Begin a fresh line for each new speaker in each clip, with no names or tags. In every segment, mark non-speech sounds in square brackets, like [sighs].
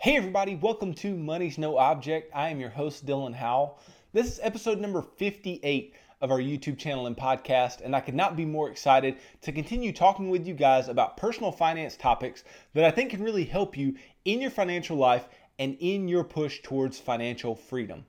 Hey, everybody, welcome to Money's No Object. I am your host, Dylan Howell. This is episode number 58 of our YouTube channel and podcast, and I could not be more excited to continue talking with you guys about personal finance topics that I think can really help you in your financial life and in your push towards financial freedom.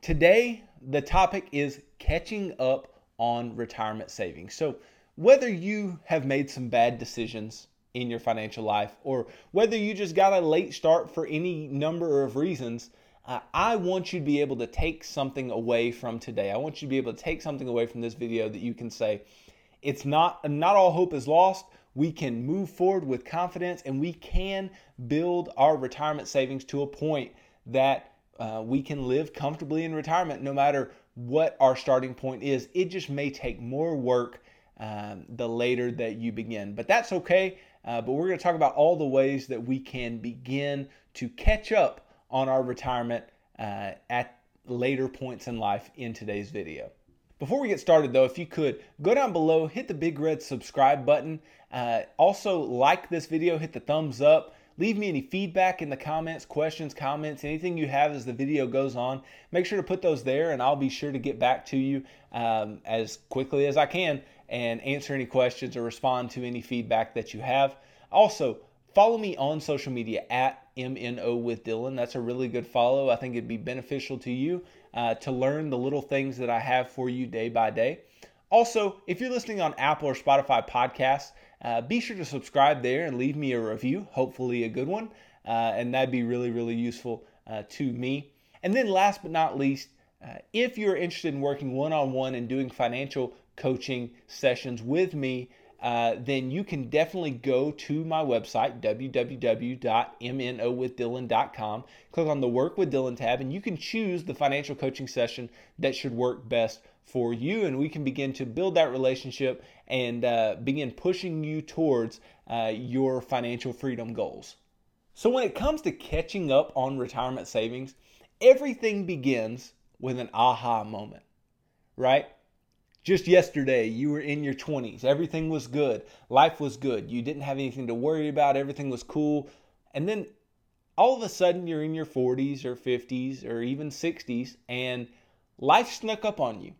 Today, the topic is catching up on retirement savings. So, whether you have made some bad decisions in your financial life or whether you just got a late start for any number of reasons, uh, I want you to be able to take something away from today. I want you to be able to take something away from this video that you can say, it's not not all hope is lost. We can move forward with confidence and we can build our retirement savings to a point that uh, we can live comfortably in retirement no matter what our starting point is. It just may take more work um, the later that you begin, but that's okay. Uh, but we're going to talk about all the ways that we can begin to catch up on our retirement uh, at later points in life in today's video. Before we get started, though, if you could go down below, hit the big red subscribe button. Uh, also, like this video, hit the thumbs up. Leave me any feedback in the comments, questions, comments, anything you have as the video goes on. Make sure to put those there, and I'll be sure to get back to you um, as quickly as I can and answer any questions or respond to any feedback that you have. Also, follow me on social media at MNO with Dylan. That's a really good follow. I think it'd be beneficial to you uh, to learn the little things that I have for you day by day. Also, if you're listening on Apple or Spotify podcasts, uh, be sure to subscribe there and leave me a review, hopefully a good one. Uh, and that'd be really, really useful uh, to me. And then, last but not least, uh, if you're interested in working one on one and doing financial coaching sessions with me, uh, then you can definitely go to my website, www.mnowithdylan.com. Click on the Work with Dylan tab, and you can choose the financial coaching session that should work best for you. And we can begin to build that relationship and uh, begin pushing you towards uh, your financial freedom goals. So, when it comes to catching up on retirement savings, everything begins with an aha moment, right? Just yesterday, you were in your 20s. Everything was good. Life was good. You didn't have anything to worry about. Everything was cool. And then all of a sudden, you're in your 40s or 50s or even 60s, and life snuck up on you.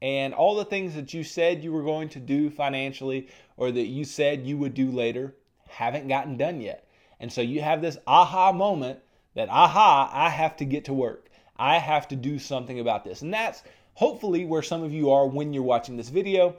And all the things that you said you were going to do financially or that you said you would do later haven't gotten done yet. And so you have this aha moment that, aha, I have to get to work. I have to do something about this. And that's hopefully where some of you are when you're watching this video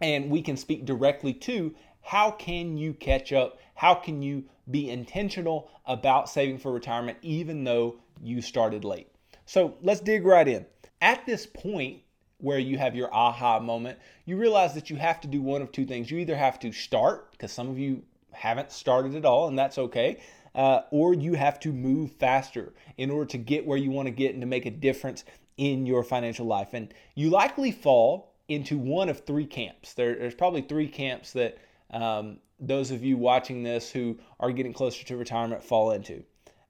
and we can speak directly to how can you catch up? How can you be intentional about saving for retirement even though you started late? So let's dig right in. At this point where you have your aha moment you realize that you have to do one of two things. You either have to start because some of you haven't started at all and that's okay uh, or you have to move faster in order to get where you want to get and to make a difference in your financial life. And you likely fall into one of three camps. There, there's probably three camps that um, those of you watching this who are getting closer to retirement fall into.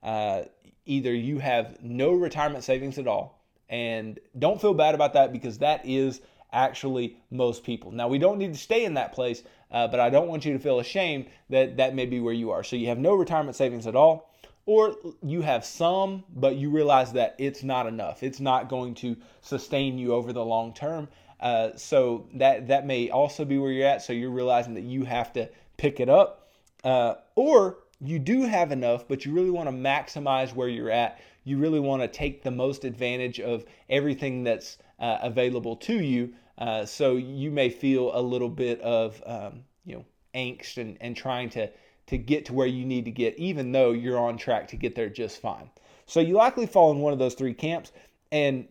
Uh, either you have no retirement savings at all, and don't feel bad about that because that is actually most people. Now, we don't need to stay in that place, uh, but I don't want you to feel ashamed that that may be where you are. So, you have no retirement savings at all or you have some, but you realize that it's not enough. It's not going to sustain you over the long term. Uh, so that that may also be where you're at. So you're realizing that you have to pick it up, uh, or you do have enough, but you really want to maximize where you're at. You really want to take the most advantage of everything that's uh, available to you. Uh, so you may feel a little bit of um, you know angst and, and trying to to get to where you need to get, even though you're on track to get there just fine. So you likely fall in one of those three camps. And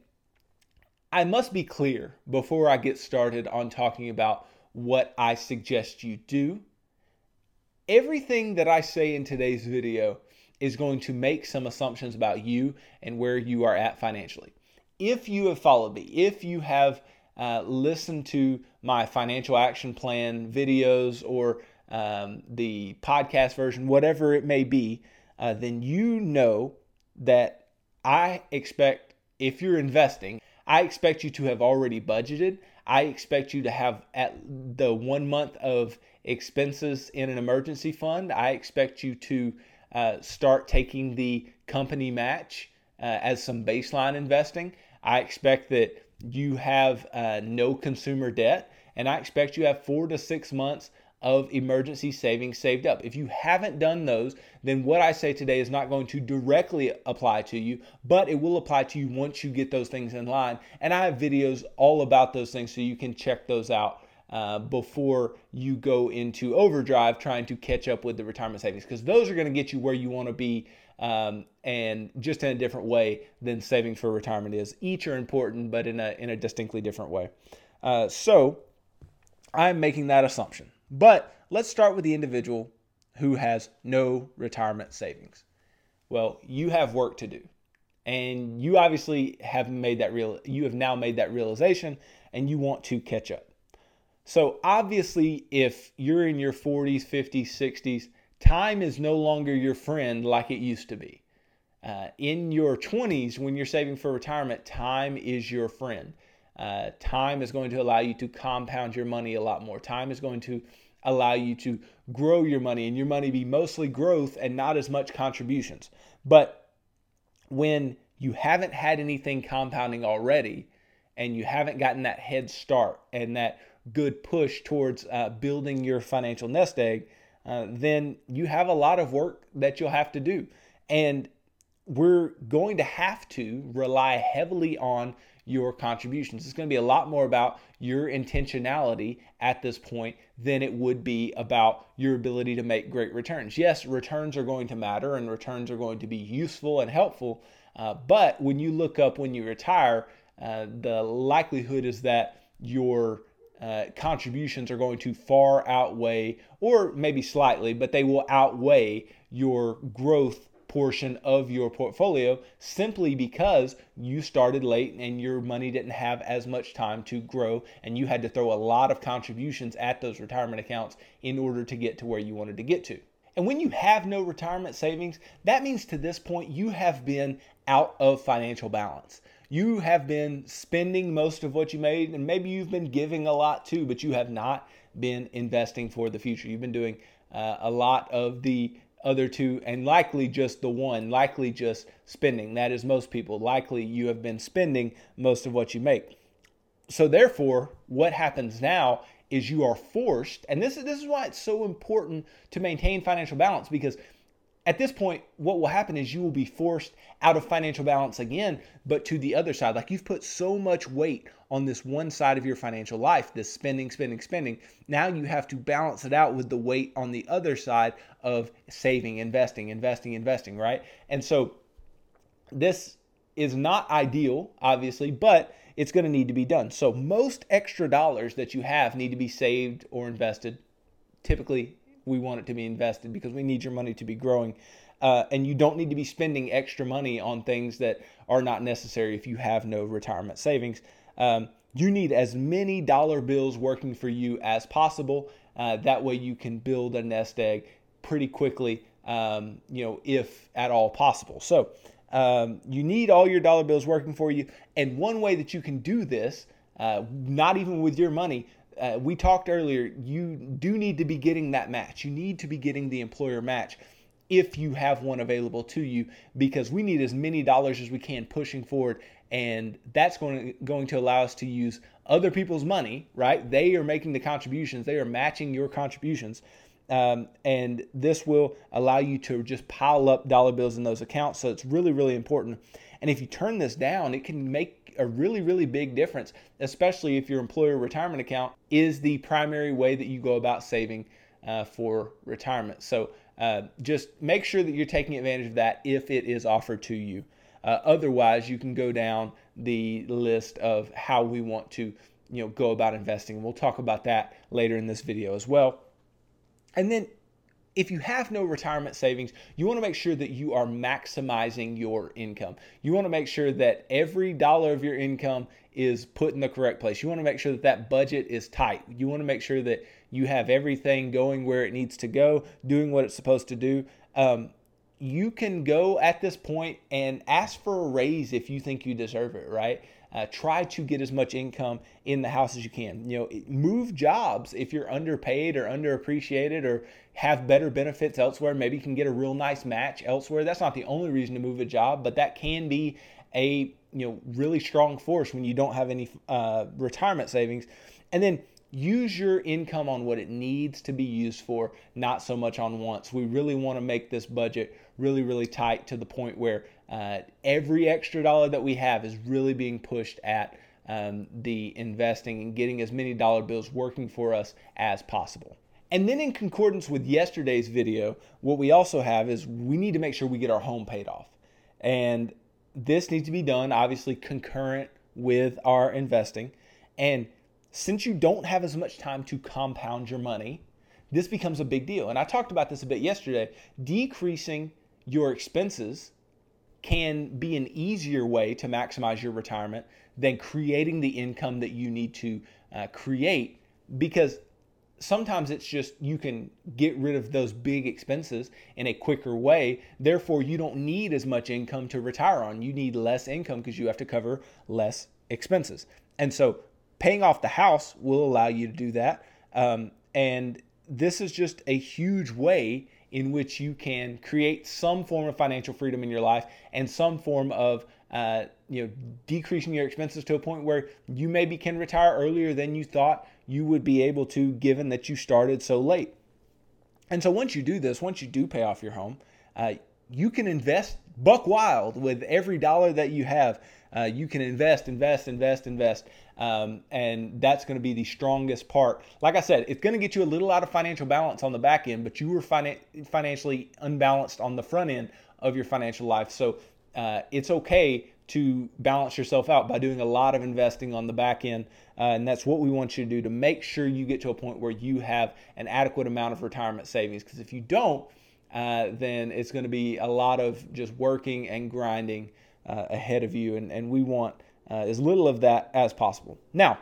I must be clear before I get started on talking about what I suggest you do. Everything that I say in today's video is going to make some assumptions about you and where you are at financially. If you have followed me, if you have uh, listened to my financial action plan videos or um, the podcast version, whatever it may be, uh, then you know that I expect, if you're investing, I expect you to have already budgeted. I expect you to have at the one month of expenses in an emergency fund. I expect you to uh, start taking the company match uh, as some baseline investing. I expect that you have uh, no consumer debt, and I expect you have four to six months of emergency savings saved up. If you haven't done those, then what I say today is not going to directly apply to you, but it will apply to you once you get those things in line. And I have videos all about those things so you can check those out. Uh, before you go into overdrive trying to catch up with the retirement savings because those are going to get you where you want to be um, and just in a different way than saving for retirement is each are important but in a in a distinctly different way uh, so i'm making that assumption but let's start with the individual who has no retirement savings. Well, you have work to do. And you obviously have made that real you have now made that realization and you want to catch up. So obviously if you're in your 40s, 50s, 60s, time is no longer your friend like it used to be. Uh, in your 20s, when you're saving for retirement, time is your friend. Uh, time is going to allow you to compound your money a lot more. Time is going to allow you to grow your money and your money be mostly growth and not as much contributions. But when you haven't had anything compounding already and you haven't gotten that head start and that good push towards uh, building your financial nest egg, uh, then you have a lot of work that you'll have to do. And we're going to have to rely heavily on your contributions. It's going to be a lot more about your intentionality at this point than it would be about your ability to make great returns. Yes, returns are going to matter and returns are going to be useful and helpful, uh, but when you look up when you retire, uh, the likelihood is that your uh, contributions are going to far outweigh, or maybe slightly, but they will outweigh your growth portion of your portfolio simply because you started late and your money didn't have as much time to grow and you had to throw a lot of contributions at those retirement accounts in order to get to where you wanted to get to. And when you have no retirement savings, that means to this point you have been out of financial balance. You have been spending most of what you made, and maybe you've been giving a lot too, but you have not been investing for the future. You've been doing uh, a lot of the other two, and likely just the one, likely just spending. That is most people. Likely you have been spending most of what you make. So therefore, what happens now is you are forced, and this is this is why it's so important to maintain financial balance because at this point, what will happen is you will be forced out of financial balance again, but to the other side. Like you've put so much weight on this one side of your financial life, this spending, spending, spending. Now you have to balance it out with the weight on the other side of saving, investing, investing, investing, right? And so this is not ideal, obviously, but it's going to need to be done. So most extra dollars that you have need to be saved or invested typically we want it to be invested because we need your money to be growing. Uh, and you don't need to be spending extra money on things that are not necessary if you have no retirement savings. Um, you need as many dollar bills working for you as possible. Uh, that way, you can build a nest egg pretty quickly, um, you know, if at all possible. So, um, you need all your dollar bills working for you. And one way that you can do this, uh, not even with your money, uh, we talked earlier, you do need to be getting that match. You need to be getting the employer match if you have one available to you because we need as many dollars as we can pushing forward and that's going to, going to allow us to use other people's money right? They are making the contributions. They are matching your contributions. Um, and this will allow you to just pile up dollar bills in those accounts. So it's really really important. And if you turn this down it can make a really, really big difference, especially if your employer retirement account is the primary way that you go about saving uh, for retirement. So uh, just make sure that you're taking advantage of that if it is offered to you. Uh, otherwise, you can go down the list of how we want to you know go about investing. We'll talk about that later in this video as well. And then if you have no retirement savings, you want to make sure that you are maximizing your income. You want to make sure that every dollar of your income is put in the correct place. You want to make sure that that budget is tight. You want to make sure that you have everything going where it needs to go, doing what it's supposed to do. Um, you can go at this point and ask for a raise if you think you deserve it, right? Uh, try to get as much income in the house as you can. You know, move jobs if you're underpaid or underappreciated or have better benefits elsewhere. Maybe you can get a real nice match elsewhere. That's not the only reason to move a job, but that can be a you know really strong force when you don't have any uh, retirement savings. And then use your income on what it needs to be used for, not so much on wants. We really want to make this budget really, really tight to the point where uh, every extra dollar that we have is really being pushed at um, the investing and getting as many dollar bills working for us as possible. And then, in concordance with yesterday's video, what we also have is we need to make sure we get our home paid off. And this needs to be done, obviously, concurrent with our investing. And since you don't have as much time to compound your money, this becomes a big deal. And I talked about this a bit yesterday. Decreasing your expenses can be an easier way to maximize your retirement than creating the income that you need to uh, create because sometimes it's just you can get rid of those big expenses in a quicker way. Therefore you don't need as much income to retire on. You need less income because you have to cover less expenses. And so paying off the house will allow you to do that. Um, and this is just a huge way in which you can create some form of financial freedom in your life and some form of uh, you know decreasing your expenses to a point where you maybe can retire earlier than you thought you would be able to given that you started so late. And so once you do this once you do pay off your home uh, you can invest buck wild with every dollar that you have uh, you can invest invest invest invest um, and that's going to be the strongest part. Like I said, it's going to get you a little out of financial balance on the back end, but you were finan- financially unbalanced on the front end of your financial life. So uh, it's okay to balance yourself out by doing a lot of investing on the back end. Uh, and that's what we want you to do to make sure you get to a point where you have an adequate amount of retirement savings. Because if you don't, uh, then it's going to be a lot of just working and grinding uh, ahead of you. And, and we want uh, as little of that as possible. Now,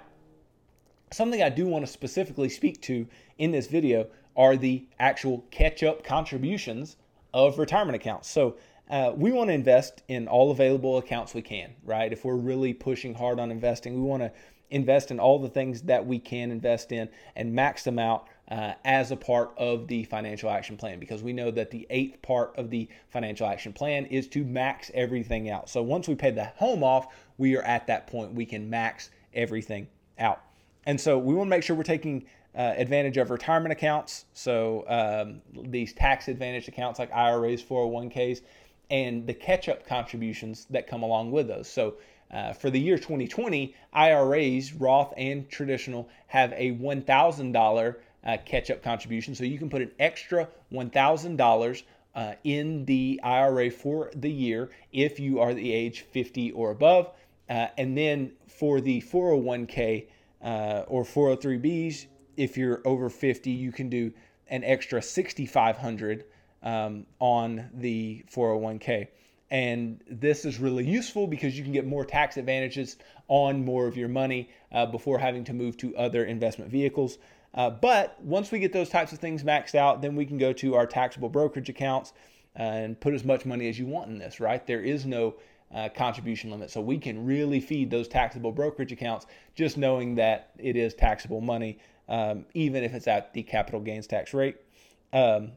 something I do want to specifically speak to in this video are the actual catch up contributions of retirement accounts. So, uh, we want to invest in all available accounts we can, right? If we're really pushing hard on investing, we want to invest in all the things that we can invest in and max them out uh, as a part of the financial action plan because we know that the eighth part of the financial action plan is to max everything out. So once we pay the home off, we are at that point we can max everything out. And so we want to make sure we're taking uh, advantage of retirement accounts. So um, these tax advantage accounts like IRAs, 401ks, and the catch up contributions that come along with those. So uh, for the year 2020, IRAs, Roth and traditional, have a $1,000 uh, catch up contribution. So you can put an extra $1,000 uh, in the IRA for the year if you are the age 50 or above. Uh, and then for the 401k uh, or 403bs, if you're over 50, you can do an extra 6,500 um, on the 401k. And this is really useful because you can get more tax advantages on more of your money uh, before having to move to other investment vehicles. Uh, but once we get those types of things maxed out, then we can go to our taxable brokerage accounts and put as much money as you want in this, right? There is no uh, contribution limit. So we can really feed those taxable brokerage accounts just knowing that it is taxable money, um, even if it's at the capital gains tax rate. Um,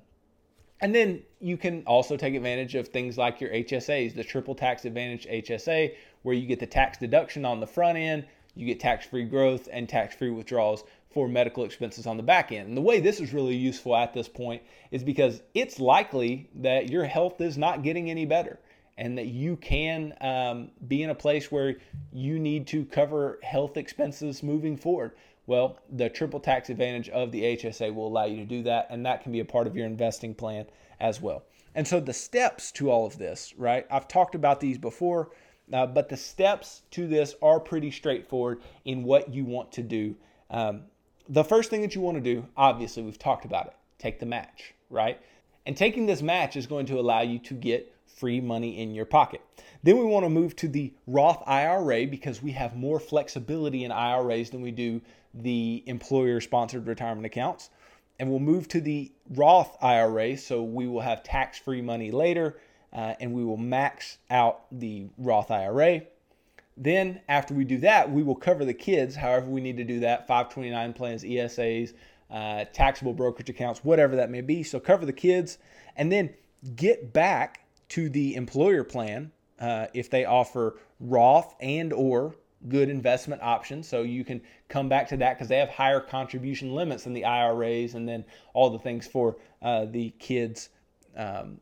and then you can also take advantage of things like your HSAs, the triple tax advantage HSA, where you get the tax deduction on the front end, you get tax free growth and tax free withdrawals for medical expenses on the back end. And the way this is really useful at this point is because it's likely that your health is not getting any better and that you can um, be in a place where you need to cover health expenses moving forward. Well, the triple tax advantage of the HSA will allow you to do that, and that can be a part of your investing plan as well. And so, the steps to all of this, right? I've talked about these before, uh, but the steps to this are pretty straightforward in what you want to do. Um, the first thing that you want to do, obviously, we've talked about it take the match, right? And taking this match is going to allow you to get free money in your pocket. Then we want to move to the Roth IRA because we have more flexibility in IRAs than we do the employer sponsored retirement accounts. And we'll move to the Roth IRA so we will have tax free money later uh, and we will max out the Roth IRA. Then after we do that, we will cover the kids, however we need to do that, 529 plans, ESAs, uh, taxable brokerage accounts, whatever that may be. So cover the kids and then get back to the employer plan uh, if they offer Roth and or good investment options. So you can come back to that because they have higher contribution limits than the IRAs and then all the things for uh, the kids, um,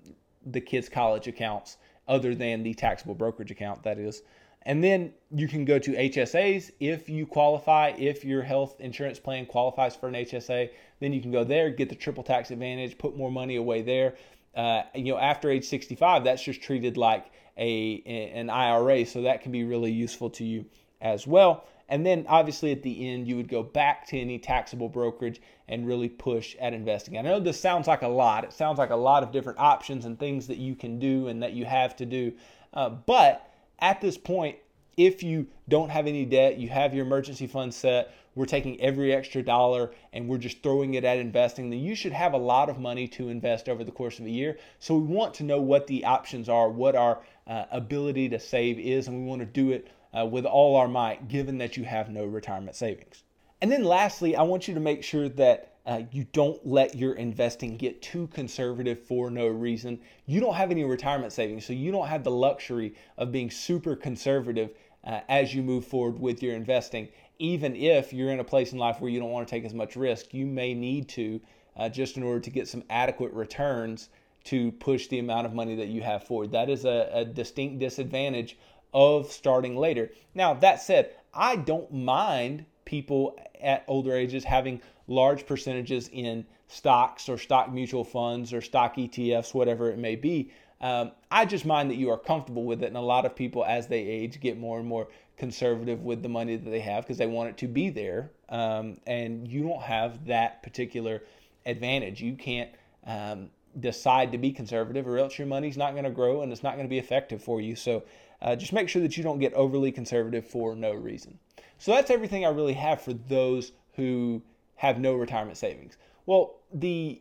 the kids' college accounts, other than the taxable brokerage account, that is. And then you can go to HSAs if you qualify, if your health insurance plan qualifies for an HSA, then you can go there, get the triple tax advantage, put more money away there. Uh, you know, after age 65, that's just treated like a an IRA, so that can be really useful to you as well. And then obviously at the end, you would go back to any taxable brokerage and really push at investing. I know this sounds like a lot. It sounds like a lot of different options and things that you can do and that you have to do. Uh, but at this point, if you don't have any debt, you have your emergency fund set, we're taking every extra dollar and we're just throwing it at investing, then you should have a lot of money to invest over the course of a year. So we want to know what the options are, what our uh, ability to save is, and we want to do it uh, with all our might, given that you have no retirement savings. And then lastly, I want you to make sure that uh, you don't let your investing get too conservative for no reason. You don't have any retirement savings, so you don't have the luxury of being super conservative uh, as you move forward with your investing. Even if you're in a place in life where you don't want to take as much risk, you may need to uh, just in order to get some adequate returns to push the amount of money that you have forward. That is a, a distinct disadvantage of starting later. Now, that said, I don't mind people at older ages having large percentages in stocks or stock mutual funds or stock ETFs, whatever it may be. Um, I just mind that you are comfortable with it. And a lot of people, as they age, get more and more conservative with the money that they have because they want it to be there. Um, and you don't have that particular advantage. You can't um, decide to be conservative, or else your money's not going to grow and it's not going to be effective for you. So uh, just make sure that you don't get overly conservative for no reason. So that's everything I really have for those who have no retirement savings. Well, the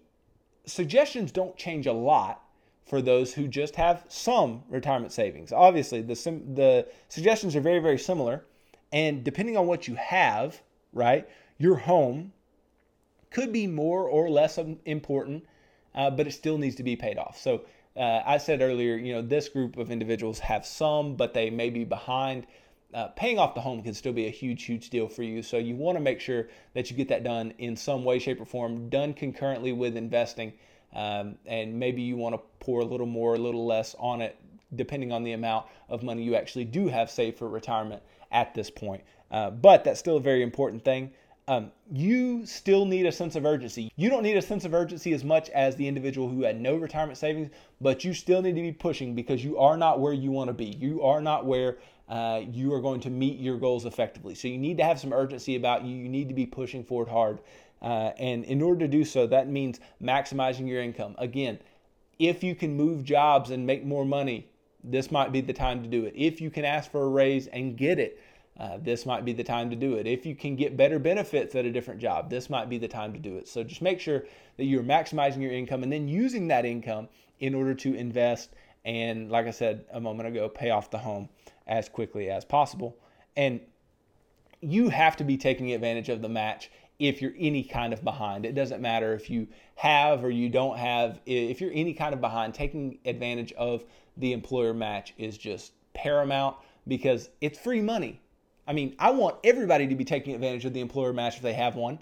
suggestions don't change a lot for those who just have some retirement savings. Obviously, the the suggestions are very very similar, and depending on what you have, right, your home could be more or less important, uh, but it still needs to be paid off. So uh, I said earlier, you know, this group of individuals have some, but they may be behind. Uh, paying off the home can still be a huge, huge deal for you. So you want to make sure that you get that done in some way, shape, or form, done concurrently with investing. Um, and maybe you want to pour a little more, a little less on it, depending on the amount of money you actually do have saved for retirement at this point. Uh, but that's still a very important thing um, you still need a sense of urgency. You don't need a sense of urgency as much as the individual who had no retirement savings, but you still need to be pushing because you are not where you want to be. You are not where uh, you are going to meet your goals effectively. So you need to have some urgency about you. You need to be pushing forward hard. Uh, and in order to do so, that means maximizing your income. Again, if you can move jobs and make more money, this might be the time to do it. If you can ask for a raise and get it, uh, this might be the time to do it. If you can get better benefits at a different job, this might be the time to do it. So just make sure that you're maximizing your income and then using that income in order to invest and, like I said a moment ago, pay off the home as quickly as possible. And you have to be taking advantage of the match if you're any kind of behind. It doesn't matter if you have or you don't have, if you're any kind of behind, taking advantage of the employer match is just paramount because it's free money. I mean, I want everybody to be taking advantage of the employer match if they have one,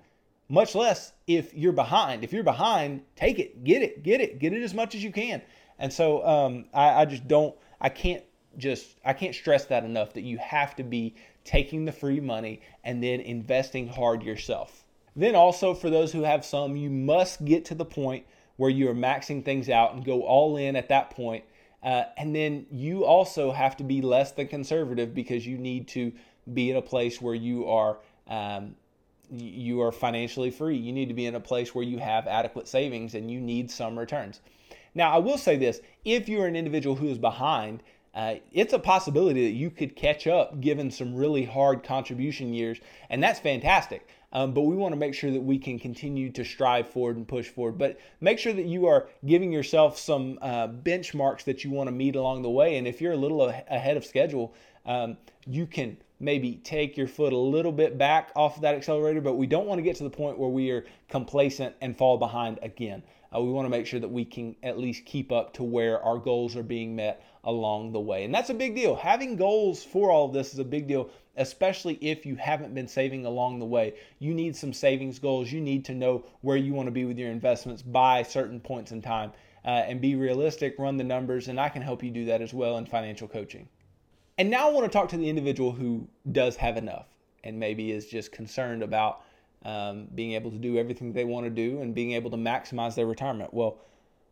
much less if you're behind. If you're behind, take it, get it, get it, get it as much as you can. And so um, I, I just don't, I can't just, I can't stress that enough that you have to be taking the free money and then investing hard yourself. Then also for those who have some, you must get to the point where you are maxing things out and go all in at that point. Uh, and then you also have to be less than conservative because you need to be in a place where you are um, you are financially free. You need to be in a place where you have adequate savings and you need some returns. Now, I will say this: if you're an individual who is behind, uh, it's a possibility that you could catch up given some really hard contribution years, and that's fantastic. Um, but we want to make sure that we can continue to strive forward and push forward. But make sure that you are giving yourself some uh, benchmarks that you want to meet along the way. And if you're a little ahead of schedule, um, you can maybe take your foot a little bit back off of that accelerator, but we don't want to get to the point where we are complacent and fall behind again. Uh, we want to make sure that we can at least keep up to where our goals are being met along the way. And that's a big deal. Having goals for all of this is a big deal, especially if you haven't been saving along the way. You need some savings goals. You need to know where you want to be with your investments by certain points in time uh, and be realistic, run the numbers, and I can help you do that as well in financial coaching. And now I want to talk to the individual who does have enough and maybe is just concerned about um, being able to do everything they want to do and being able to maximize their retirement. Well,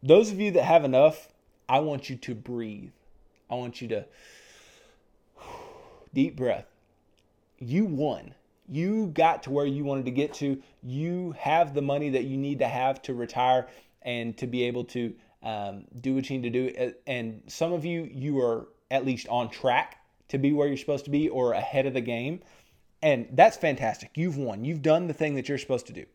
those of you that have enough, I want you to breathe. I want you to [sighs] deep breath. You won. You got to where you wanted to get to. You have the money that you need to have to retire and to be able to um, do what you need to do. And some of you, you are at least on track to be where you're supposed to be or ahead of the game. And that's fantastic. You've won. You've done the thing that you're supposed to do.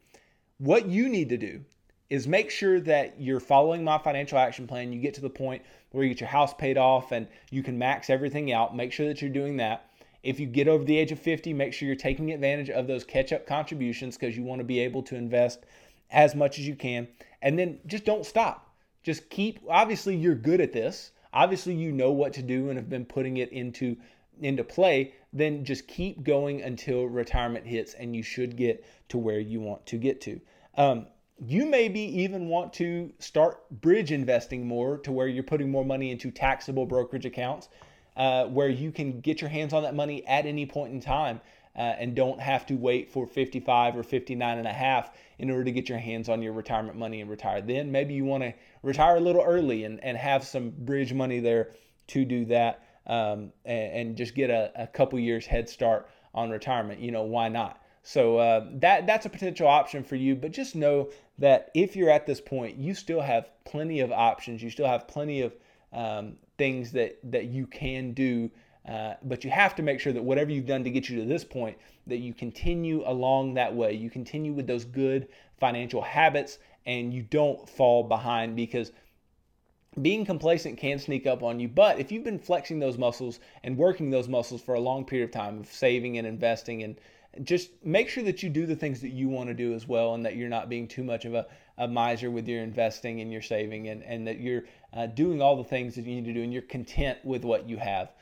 What you need to do is make sure that you're following my financial action plan. You get to the point where you get your house paid off and you can max everything out. Make sure that you're doing that. If you get over the age of 50, make sure you're taking advantage of those catch up contributions because you want to be able to invest as much as you can. And then just don't stop. Just keep, obviously, you're good at this. Obviously, you know what to do and have been putting it into into play, then just keep going until retirement hits and you should get to where you want to get to. Um, you maybe even want to start bridge investing more to where you're putting more money into taxable brokerage accounts uh, where you can get your hands on that money at any point in time uh, and don't have to wait for 55 or 59 and a half in order to get your hands on your retirement money and retire. Then maybe you want to retire a little early and, and have some bridge money there to do that um, and, and, just get a, a couple years head start on retirement. You know, why not? So uh, that that's a potential option for you. But just know that if you're at this point, you still have plenty of options. You still have plenty of um, things that that you can do. Uh, but you have to make sure that whatever you've done to get you to this point, that you continue along that way. You continue with those good financial habits, and you don't fall behind because being complacent can sneak up on you. But if you've been flexing those muscles and working those muscles for a long period of time of saving and investing and just make sure that you do the things that you want to do as well and that you're not being too much of a, a miser with your investing and your saving and, and that you're uh, doing all the things that you need to do and you're content with what you have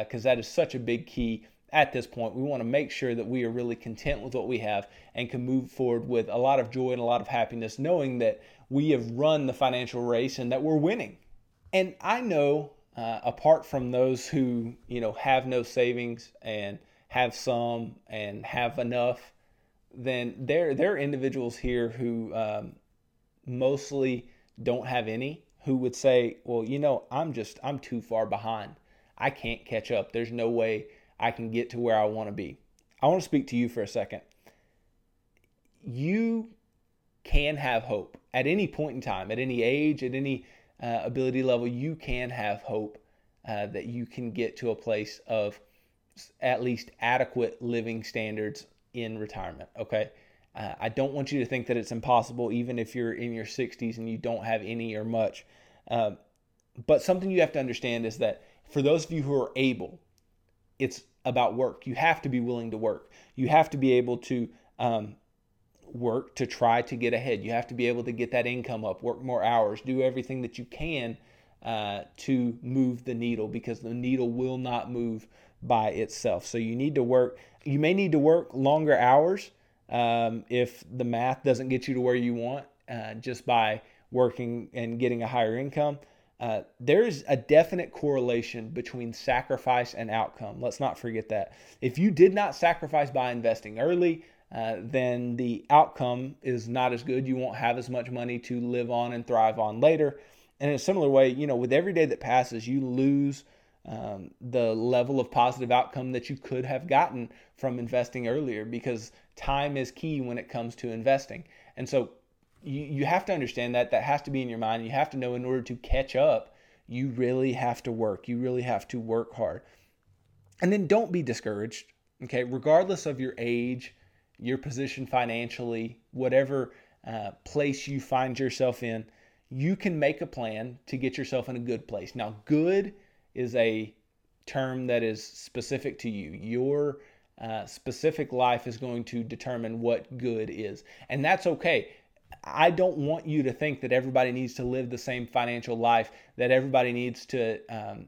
because uh, that is such a big key at this point. We want to make sure that we are really content with what we have and can move forward with a lot of joy and a lot of happiness, knowing that we have run the financial race and that we're winning. And I know, uh, apart from those who you know have no savings and have some and have enough, then there there are individuals here who um, mostly don't have any who would say, well, you know, I'm just I'm too far behind. I can't catch up. There's no way I can get to where I want to be. I want to speak to you for a second. You can have hope at any point in time, at any age, at any uh, ability level. You can have hope uh, that you can get to a place of at least adequate living standards in retirement. Okay. Uh, I don't want you to think that it's impossible, even if you're in your 60s and you don't have any or much. Uh, but something you have to understand is that for those of you who are able, it's about work. You have to be willing to work. You have to be able to um, work to try to get ahead. You have to be able to get that income up, work more hours, do everything that you can uh, to move the needle because the needle will not move by itself. So you need to work. You may need to work longer hours um, if the math doesn't get you to where you want uh, just by working and getting a higher income. Uh, there's a definite correlation between sacrifice and outcome. Let's not forget that. If you did not sacrifice by investing early, uh, then the outcome is not as good. You won't have as much money to live on and thrive on later. And in a similar way, you know, with every day that passes, you lose um, the level of positive outcome that you could have gotten from investing earlier because time is key when it comes to investing. And so you, you have to understand that. That has to be in your mind. You have to know in order to catch up, you really have to work. You really have to work hard. And then don't be discouraged, okay? Regardless of your age, your position financially, whatever uh, place you find yourself in, you can make a plan to get yourself in a good place. Now, good is a term that is specific to you. Your uh, specific life is going to determine what good is. And that's okay. I don't want you to think that everybody needs to live the same financial life, that everybody needs to um,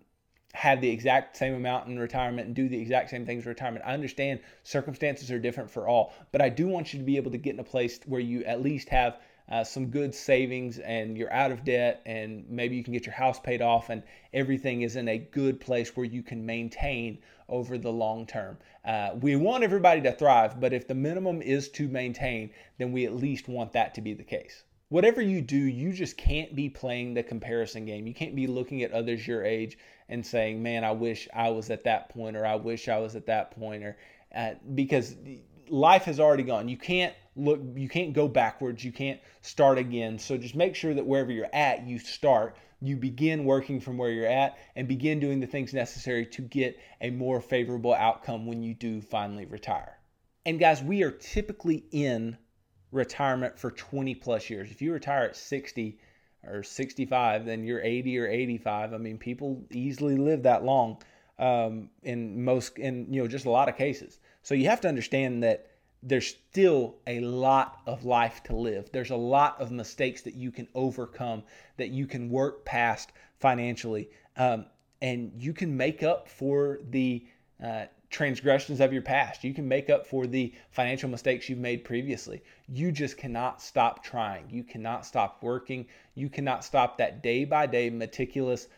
have the exact same amount in retirement and do the exact same things in retirement. I understand circumstances are different for all, but I do want you to be able to get in a place where you at least have uh, some good savings and you're out of debt and maybe you can get your house paid off and everything is in a good place where you can maintain over the long term. Uh, we want everybody to thrive, but if the minimum is to maintain, then we at least want that to be the case. Whatever you do, you just can't be playing the comparison game. You can't be looking at others your age and saying, "Man, I wish I was at that point," or "I wish I was at that point," or uh, because life has already gone. You can't look you can't go backwards. You can't start again. So just make sure that wherever you're at, you start. You begin working from where you're at and begin doing the things necessary to get a more favorable outcome when you do finally retire. And guys, we are typically in retirement for 20 plus years. If you retire at 60 or 65, then you're 80 or 85. I mean, people easily live that long um, in most, in you know, just a lot of cases. So you have to understand that there's still a lot of life to live. There's a lot of mistakes that you can overcome, that you can work past financially, um, and you can make up for the uh, transgressions of your past. You can make up for the financial mistakes you've made previously. You just cannot stop trying. You cannot stop working. You cannot stop that day by day meticulous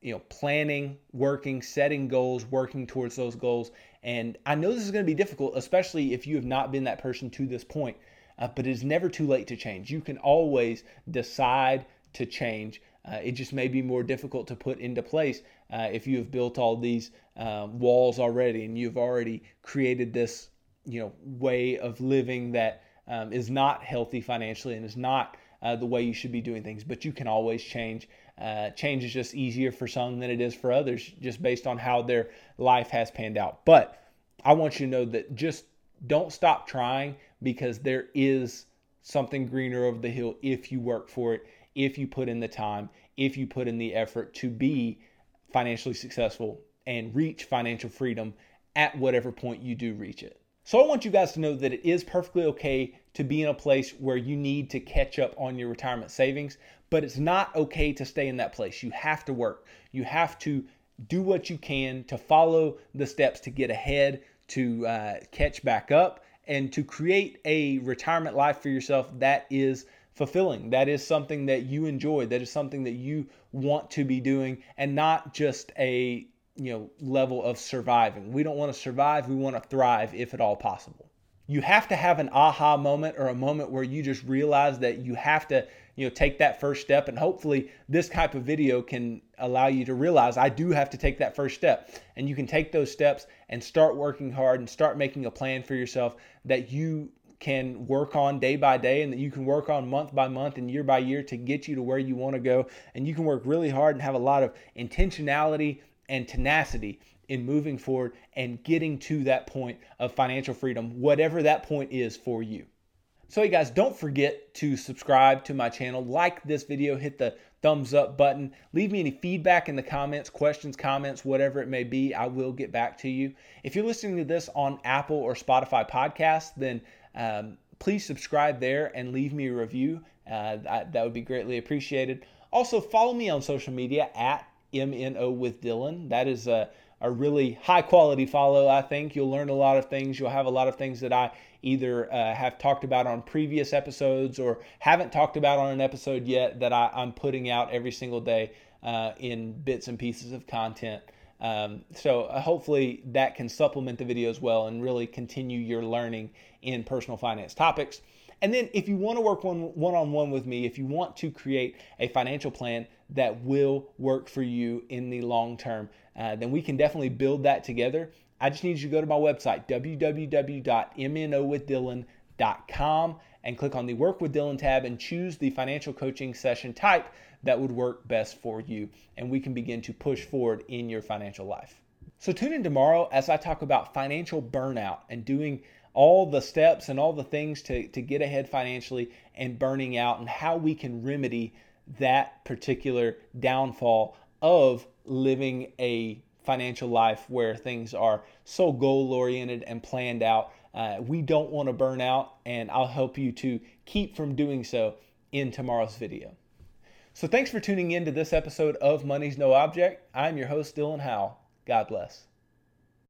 you know planning working setting goals working towards those goals and i know this is going to be difficult especially if you have not been that person to this point uh, but it is never too late to change you can always decide to change uh, it just may be more difficult to put into place uh, if you have built all these um, walls already and you've already created this you know way of living that um, is not healthy financially and is not uh, the way you should be doing things but you can always change uh, change is just easier for some than it is for others, just based on how their life has panned out. But I want you to know that just don't stop trying because there is something greener over the hill if you work for it, if you put in the time, if you put in the effort to be financially successful and reach financial freedom at whatever point you do reach it. So I want you guys to know that it is perfectly okay to be in a place where you need to catch up on your retirement savings, but it's not okay to stay in that place. You have to work. You have to do what you can to follow the steps to get ahead, to uh, catch back up, and to create a retirement life for yourself that is fulfilling. That is something that you enjoy. That is something that you want to be doing, and not just a you know level of surviving. We don't want to survive, we want to thrive if at all possible. You have to have an aha moment or a moment where you just realize that you have to, you know, take that first step and hopefully this type of video can allow you to realize I do have to take that first step. And you can take those steps and start working hard and start making a plan for yourself that you can work on day by day and that you can work on month by month and year by year to get you to where you want to go. And you can work really hard and have a lot of intentionality and tenacity in moving forward and getting to that point of financial freedom, whatever that point is for you. So, hey guys, don't forget to subscribe to my channel, like this video, hit the thumbs up button, leave me any feedback in the comments, questions, comments, whatever it may be. I will get back to you. If you're listening to this on Apple or Spotify podcasts, then um, please subscribe there and leave me a review. Uh, that, that would be greatly appreciated. Also, follow me on social media at MNO with Dylan. That is a, a really high quality follow, I think. You'll learn a lot of things. You'll have a lot of things that I either uh, have talked about on previous episodes or haven't talked about on an episode yet that I, am putting out every single day uh, in bits and pieces of content. Um, so uh, hopefully that can supplement the video as well and really continue your learning in personal finance topics. And then if you want to work one one on one with me, if you want to create a financial plan that will work for you in the long term, uh, then we can definitely build that together. I just need you to go to my website, www.mnowithdylan.com, and click on the Work with Dylan tab and choose the financial coaching session type that would work best for you. And we can begin to push forward in your financial life. So tune in tomorrow as I talk about financial burnout and doing all the steps and all the things to, to get ahead financially and burning out and how we can remedy that particular downfall of living a financial life where things are so goal oriented and planned out. Uh, we don't want to burn out, and I'll help you to keep from doing so in tomorrow's video. So, thanks for tuning in to this episode of Money's No Object. I'm your host, Dylan Howell. God bless.